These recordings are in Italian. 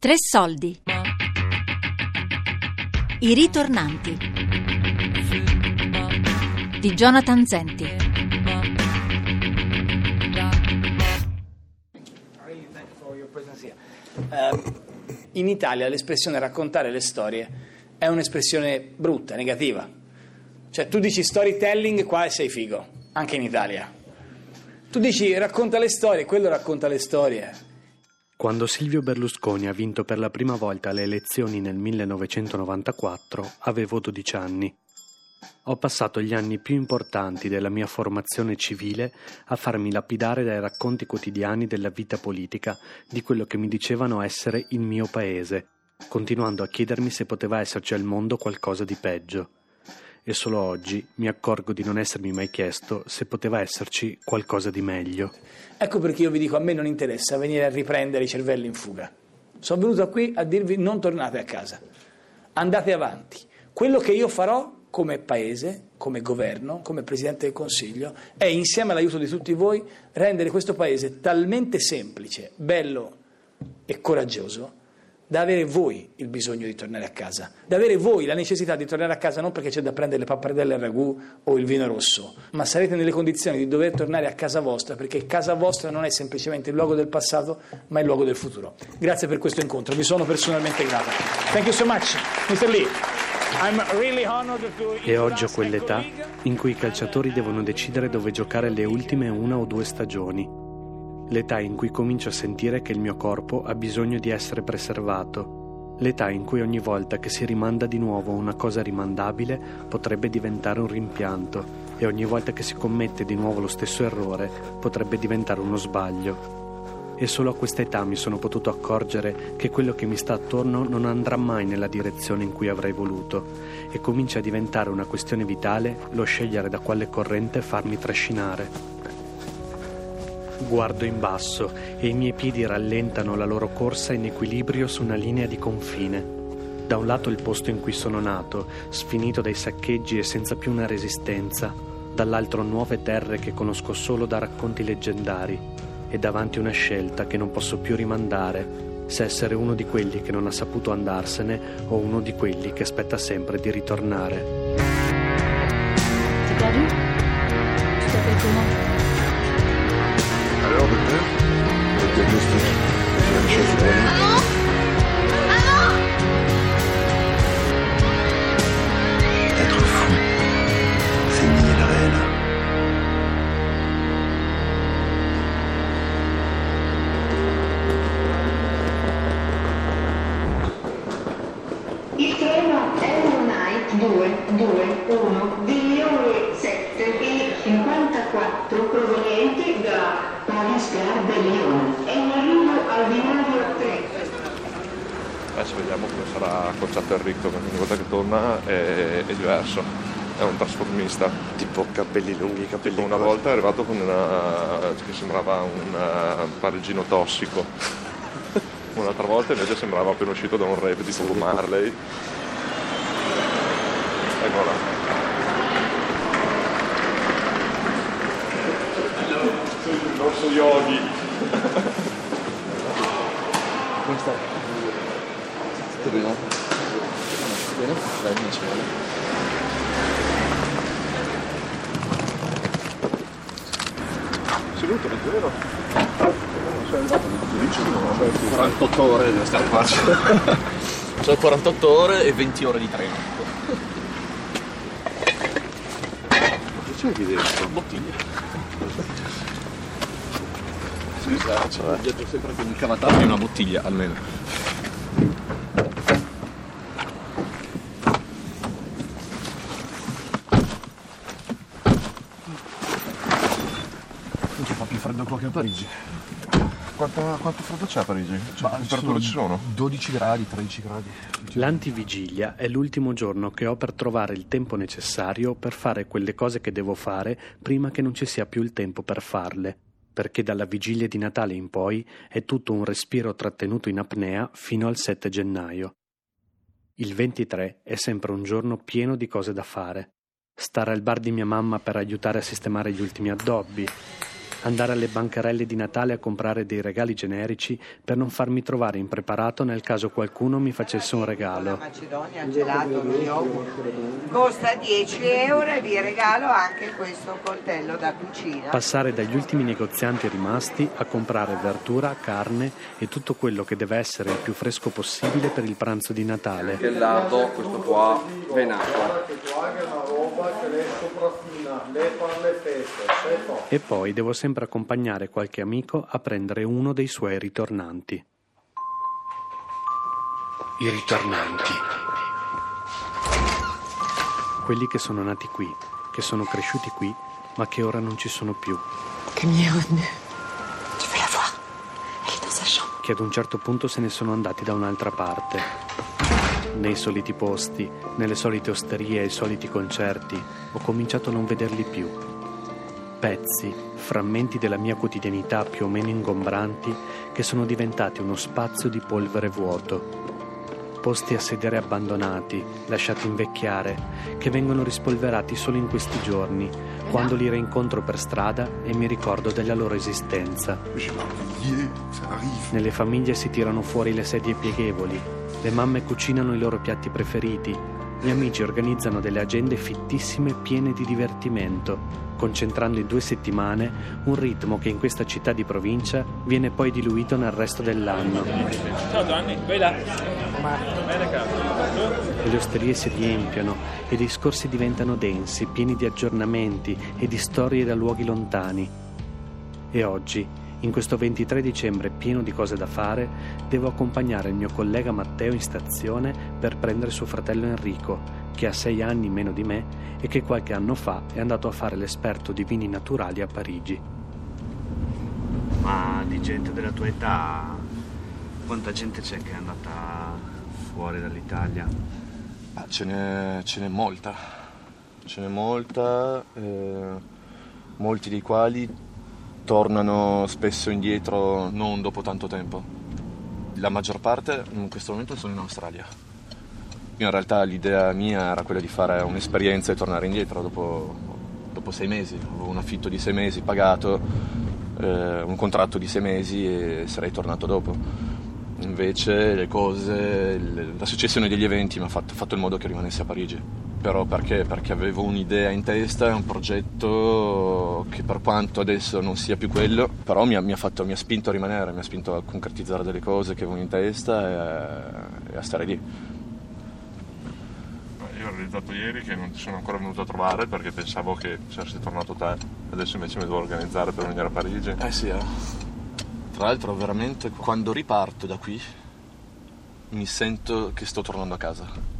Tre soldi. I ritornanti. Di Jonathan Zenti. Eh, in Italia l'espressione raccontare le storie è un'espressione brutta, negativa. Cioè tu dici storytelling qua e sei figo, anche in Italia. Tu dici racconta le storie, quello racconta le storie. Quando Silvio Berlusconi ha vinto per la prima volta le elezioni nel 1994 avevo 12 anni. Ho passato gli anni più importanti della mia formazione civile a farmi lapidare dai racconti quotidiani della vita politica di quello che mi dicevano essere il mio paese, continuando a chiedermi se poteva esserci al mondo qualcosa di peggio. E solo oggi mi accorgo di non essermi mai chiesto se poteva esserci qualcosa di meglio. Ecco perché io vi dico a me non interessa venire a riprendere i cervelli in fuga. Sono venuto qui a dirvi non tornate a casa, andate avanti. Quello che io farò come Paese, come governo, come Presidente del Consiglio, è insieme all'aiuto di tutti voi rendere questo Paese talmente semplice, bello e coraggioso da avere voi il bisogno di tornare a casa, da avere voi la necessità di tornare a casa non perché c'è da prendere le pappardelle al ragù o il vino rosso, ma sarete nelle condizioni di dover tornare a casa vostra perché casa vostra non è semplicemente il luogo del passato, ma il luogo del futuro. Grazie per questo incontro, vi sono personalmente grata. Thank you so much, Mr. Lee. E oggi ho quell'età in cui i calciatori devono decidere dove giocare le ultime una o due stagioni. L'età in cui comincio a sentire che il mio corpo ha bisogno di essere preservato. L'età in cui ogni volta che si rimanda di nuovo una cosa rimandabile potrebbe diventare un rimpianto e ogni volta che si commette di nuovo lo stesso errore potrebbe diventare uno sbaglio e solo a questa età mi sono potuto accorgere che quello che mi sta attorno non andrà mai nella direzione in cui avrei voluto e comincia a diventare una questione vitale lo scegliere da quale corrente farmi trascinare. Guardo in basso e i miei piedi rallentano la loro corsa in equilibrio su una linea di confine. Da un lato il posto in cui sono nato, sfinito dai saccheggi e senza più una resistenza, dall'altro nuove terre che conosco solo da racconti leggendari e davanti una scelta che non posso più rimandare, se essere uno di quelli che non ha saputo andarsene o uno di quelli che aspetta sempre di ritornare. T'es perdu Tu t'appelles comment da Paris Gare de Lyon è in arrivo al binario 3. Adesso vediamo come sarà accorciato Enrico, perché ogni volta che torna è, è diverso, è un trasformista. Tipo capelli lunghi, capelli Tipo una corti. volta è arrivato con una che sembrava un eh, parigino tossico. Un'altra volta invece sembrava appena uscito da un rave di Bob Marley. Eccola. L'orso yogi. Come stai? Tutto bene? Bene? Dai, mi ci vuole. Seduto, è vero? Sono Cioè, 48 ore deve stare qua. Sono 48 ore e 20 ore di treno. Che c'è qui dentro? Bottiglie. Esatto. Viaggio sempre con il cavatato e una bottiglia almeno. Minchia, fa più freddo qua che a Parigi. Quanto, quanto freddo c'è a Parigi? Cioè, Ma che temperature ci sono? 12 gradi, 13 gradi. L'antivigilia è l'ultimo giorno che ho per trovare il tempo necessario per fare quelle cose che devo fare prima che non ci sia più il tempo per farle, perché dalla vigilia di Natale in poi è tutto un respiro trattenuto in apnea fino al 7 gennaio. Il 23 è sempre un giorno pieno di cose da fare. Stare al bar di mia mamma per aiutare a sistemare gli ultimi addobbi, andare alle bancarelle di Natale a comprare dei regali generici per non farmi trovare impreparato nel caso qualcuno mi facesse un regalo. Macedonia, gelato. Costa 10 euro e vi regalo anche questo coltello da cucina. Passare dagli ultimi negozianti rimasti a comprare verdura, carne e tutto quello che deve essere il più fresco possibile per il pranzo di Natale. Il lardo, questo qua, venato. E poi devo sempre accompagnare qualche amico a prendere uno dei suoi ritornanti. I ritornanti. Quelli che sono nati qui, che sono cresciuti qui, ma che ora non ci sono più. Che ad un certo punto se ne sono andati da un'altra parte. Nei soliti posti, nelle solite osterie e ai soliti concerti, ho cominciato a non vederli più. Pezzi, frammenti della mia quotidianità più o meno ingombranti che sono diventati uno spazio di polvere vuoto. Posti a sedere abbandonati, lasciati invecchiare, che vengono rispolverati solo in questi giorni, quando li rincontro per strada e mi ricordo della loro esistenza. Nelle famiglie si tirano fuori le sedie pieghevoli, le mamme cucinano i loro piatti preferiti, gli amici organizzano delle agende fittissime piene di divertimento, concentrando in due settimane un ritmo che in questa città di provincia viene poi diluito nel resto dell'anno. Ciao Gianni, vai là. Le osterie si riempiono e i discorsi diventano densi, pieni di aggiornamenti e di storie da luoghi lontani. E oggi, in questo 23 dicembre pieno di cose da fare, devo accompagnare il mio collega Matteo in stazione per prendere suo fratello Enrico, che ha sei anni meno di me e che qualche anno fa è andato a fare l'esperto di vini naturali a Parigi. Ma di gente della tua età, quanta gente c'è che è andata fuori dall'Italia? Ah, ce, n'è, ce n'è molta, ce n'è molta, eh, molti dei quali tornano spesso indietro non dopo tanto tempo. La maggior parte in questo momento sono in Australia. Io in realtà l'idea mia era quella di fare un'esperienza e tornare indietro dopo, dopo sei mesi. Avevo un affitto di sei mesi pagato, eh, un contratto di sei mesi e sarei tornato dopo. Invece le cose, la successione degli eventi mi ha fatto, fatto in modo che rimanessi a Parigi. Però perché? Perché avevo un'idea in testa, un progetto che per quanto adesso non sia più quello, però mi ha, mi ha fatto- mi ha spinto a rimanere, mi ha spinto a concretizzare delle cose che avevo in testa e a, e a stare lì. Io ho realizzato ieri che non ti sono ancora venuto a trovare perché pensavo che saresti tornato te. Adesso invece mi devo organizzare per venire a Parigi. Eh sì, eh. Tra l'altro veramente quando riparto da qui mi sento che sto tornando a casa.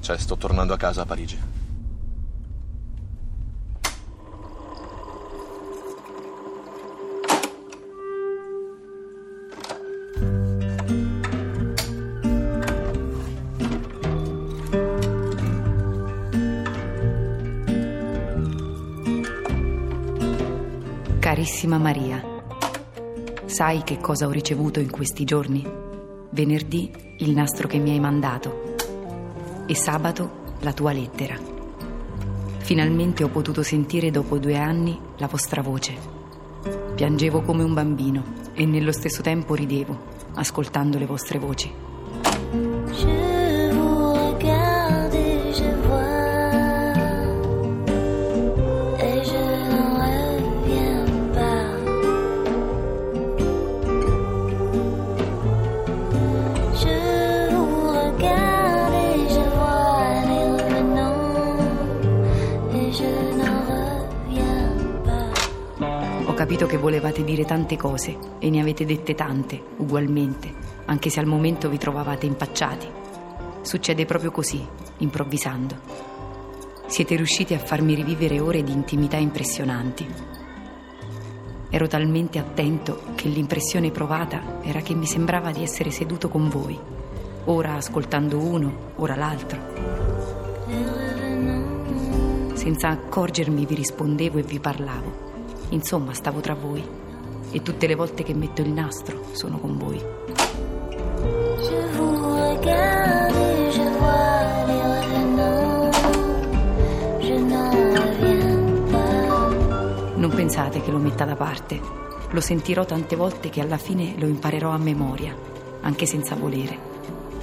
Cioè sto tornando a casa a Parigi. Carissima Maria, sai che cosa ho ricevuto in questi giorni? Venerdì il nastro che mi hai mandato e sabato la tua lettera. Finalmente ho potuto sentire dopo due anni la vostra voce. Piangevo come un bambino e nello stesso tempo ridevo, ascoltando le vostre voci. Capito che volevate dire tante cose e ne avete dette tante, ugualmente, anche se al momento vi trovavate impacciati. Succede proprio così, improvvisando. Siete riusciti a farmi rivivere ore di intimità impressionanti. Ero talmente attento che l'impressione provata era che mi sembrava di essere seduto con voi, ora ascoltando uno, ora l'altro. Senza accorgermi vi rispondevo e vi parlavo. Insomma, stavo tra voi. E tutte le volte che metto il nastro sono con voi. Je vous regarde et je vois les revenants Je n'en reviens pas Non pensate che lo metta da parte. Lo sentirò tante volte che alla fine lo imparerò a memoria, anche senza volere.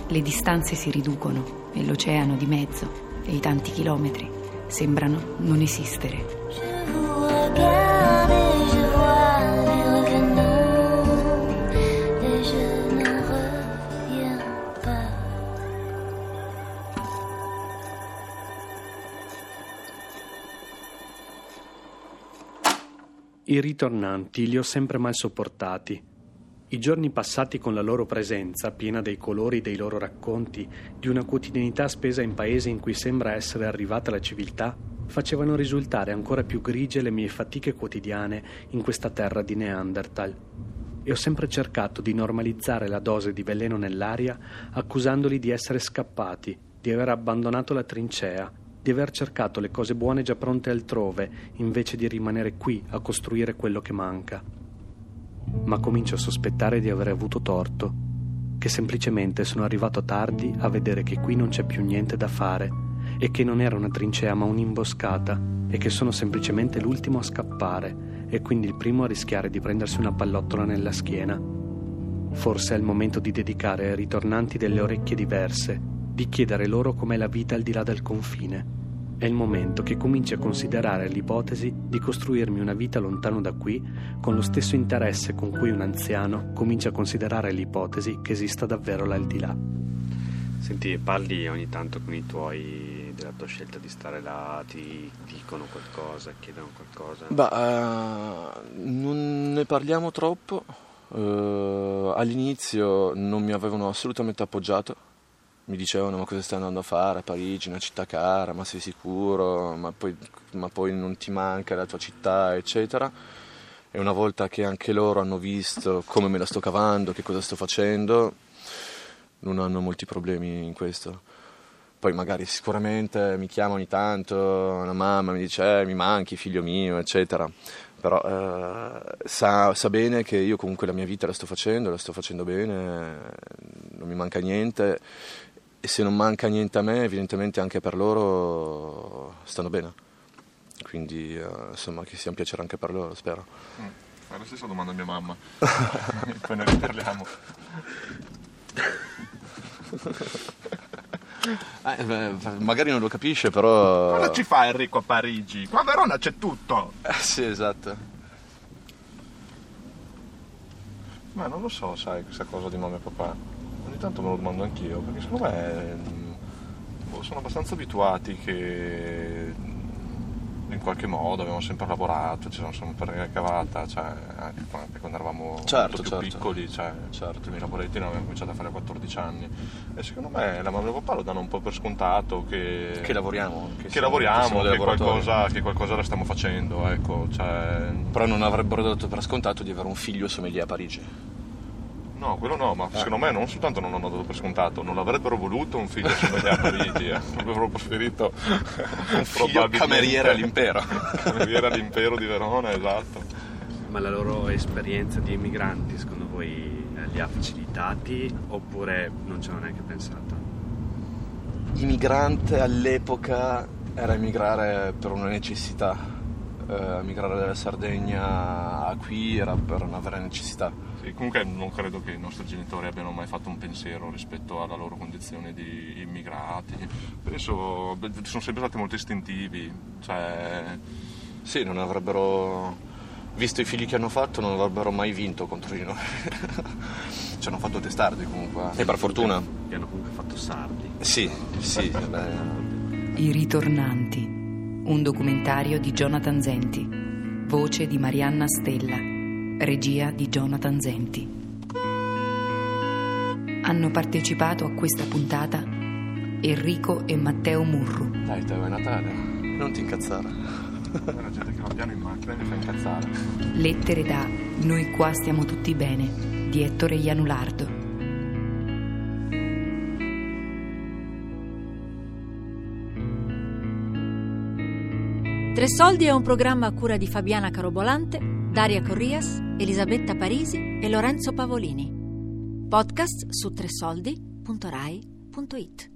Le distanze si riducono e l'oceano di mezzo e i tanti chilometri sembrano non esistere. Je vous regarde I ritornanti li ho sempre mal sopportati. I giorni passati con la loro presenza, piena dei colori dei loro racconti, di una quotidianità spesa in paesi in cui sembra essere arrivata la civiltà, facevano risultare ancora più grigie le mie fatiche quotidiane in questa terra di Neanderthal. E ho sempre cercato di normalizzare la dose di veleno nell'aria, accusandoli di essere scappati, di aver abbandonato la trincea, di aver cercato le cose buone già pronte altrove, invece di rimanere qui a costruire quello che manca. Ma comincio a sospettare di aver avuto torto, che semplicemente sono arrivato tardi a vedere che qui non c'è più niente da fare e che non era una trincea ma un'imboscata e che sono semplicemente l'ultimo a scappare e quindi il primo a rischiare di prendersi una pallottola nella schiena. Forse è il momento di dedicare ai ritornanti delle orecchie diverse, di chiedere loro com'è la vita al di là del confine. È il momento che cominci a considerare l'ipotesi di costruirmi una vita lontano da qui con lo stesso interesse con cui un anziano comincia a considerare l'ipotesi che esista davvero l'aldilà. Senti, parli ogni tanto con i tuoi della tua scelta di stare là, ti dicono qualcosa, chiedono qualcosa? Bah, eh, non ne parliamo troppo. Eh, all'inizio non mi avevano assolutamente appoggiato. Mi dicevano: Ma cosa stai andando a fare a Parigi, una città cara? Ma sei sicuro? Ma poi, ma poi non ti manca la tua città, eccetera. E una volta che anche loro hanno visto come me la sto cavando, che cosa sto facendo, non hanno molti problemi in questo. Poi magari sicuramente mi chiama ogni tanto una mamma, mi dice eh, mi manchi figlio mio, eccetera. Però eh, sa, sa bene che io comunque la mia vita la sto facendo, la sto facendo bene, non mi manca niente e se non manca niente a me evidentemente anche per loro stanno bene. Quindi eh, insomma che sia un piacere anche per loro, spero. Mm, Fai la stessa domanda a mia mamma. Poi ne riparliamo. Eh, beh, magari non lo capisce, però... Cosa ci fa Enrico a Parigi? Qua a Verona c'è tutto. Eh, sì, esatto. Ma non lo so, sai, questa cosa di mamma e papà. Ogni tanto me lo domando anch'io, perché secondo me mm, boh, sono abbastanza abituati che mm, in qualche modo abbiamo sempre lavorato, ci siamo sempre cavata, cioè anche quando anche quando eravamo Certo, certo. piccoli, cioè i primi lavoretti ne abbiamo cominciato a fare a 14 anni. E secondo me la mamma e il papà lo danno un po' per scontato che, Che lavoriamo, che che, siamo- lavoriamo, che qualcosa, che qualcosa la stiamo facendo, ecco, cioè, Però non avrebbero dato per scontato di avere un figlio sommelier a Parigi. No, quello no, ma secondo me non soltanto non hanno dato per scontato, non l'avrebbero voluto un figlio sommelier a Parigi, eh. avrebbero preferito un figlio cameriere all'impero. cameriere all'impero di Verona, esatto. Ma la loro esperienza di immigranti, secondo voi, eh, li ha facilitati oppure non ci hanno neanche pensato? Immigrante all'epoca era emigrare per una necessità. Eh, emigrare dalla Sardegna a qui era per una vera necessità. Sì, comunque non credo che i nostri genitori abbiano mai fatto un pensiero rispetto alla loro condizione di immigrati. Penso, sono sempre stati molto istintivi, cioè... Sì, non avrebbero, visto i figli che hanno fatto, non avrebbero mai vinto contro di noi. Ci hanno fatto testardi comunque. E per fortuna. Li hanno comunque fatto sardi. Sì, sì. beh, I ritornanti, un documentario di Jonathan Zenti, voce di Marianna Stella, regia di Jonathan Zenti. Hanno partecipato a questa puntata Enrico e Matteo Murru, Dai, Teo, è Natale. Non ti incazzare. La gente che va piano in macchina e mi fa incazzare. lettere da Noi qua stiamo tutti bene di Ettore Ianulardo. Tre Soldi è un programma a cura di Fabiana Carobolante, Daria Corrias, Elisabetta Parisi e Lorenzo Pavolini. Podcast su tresoldi.rai.it.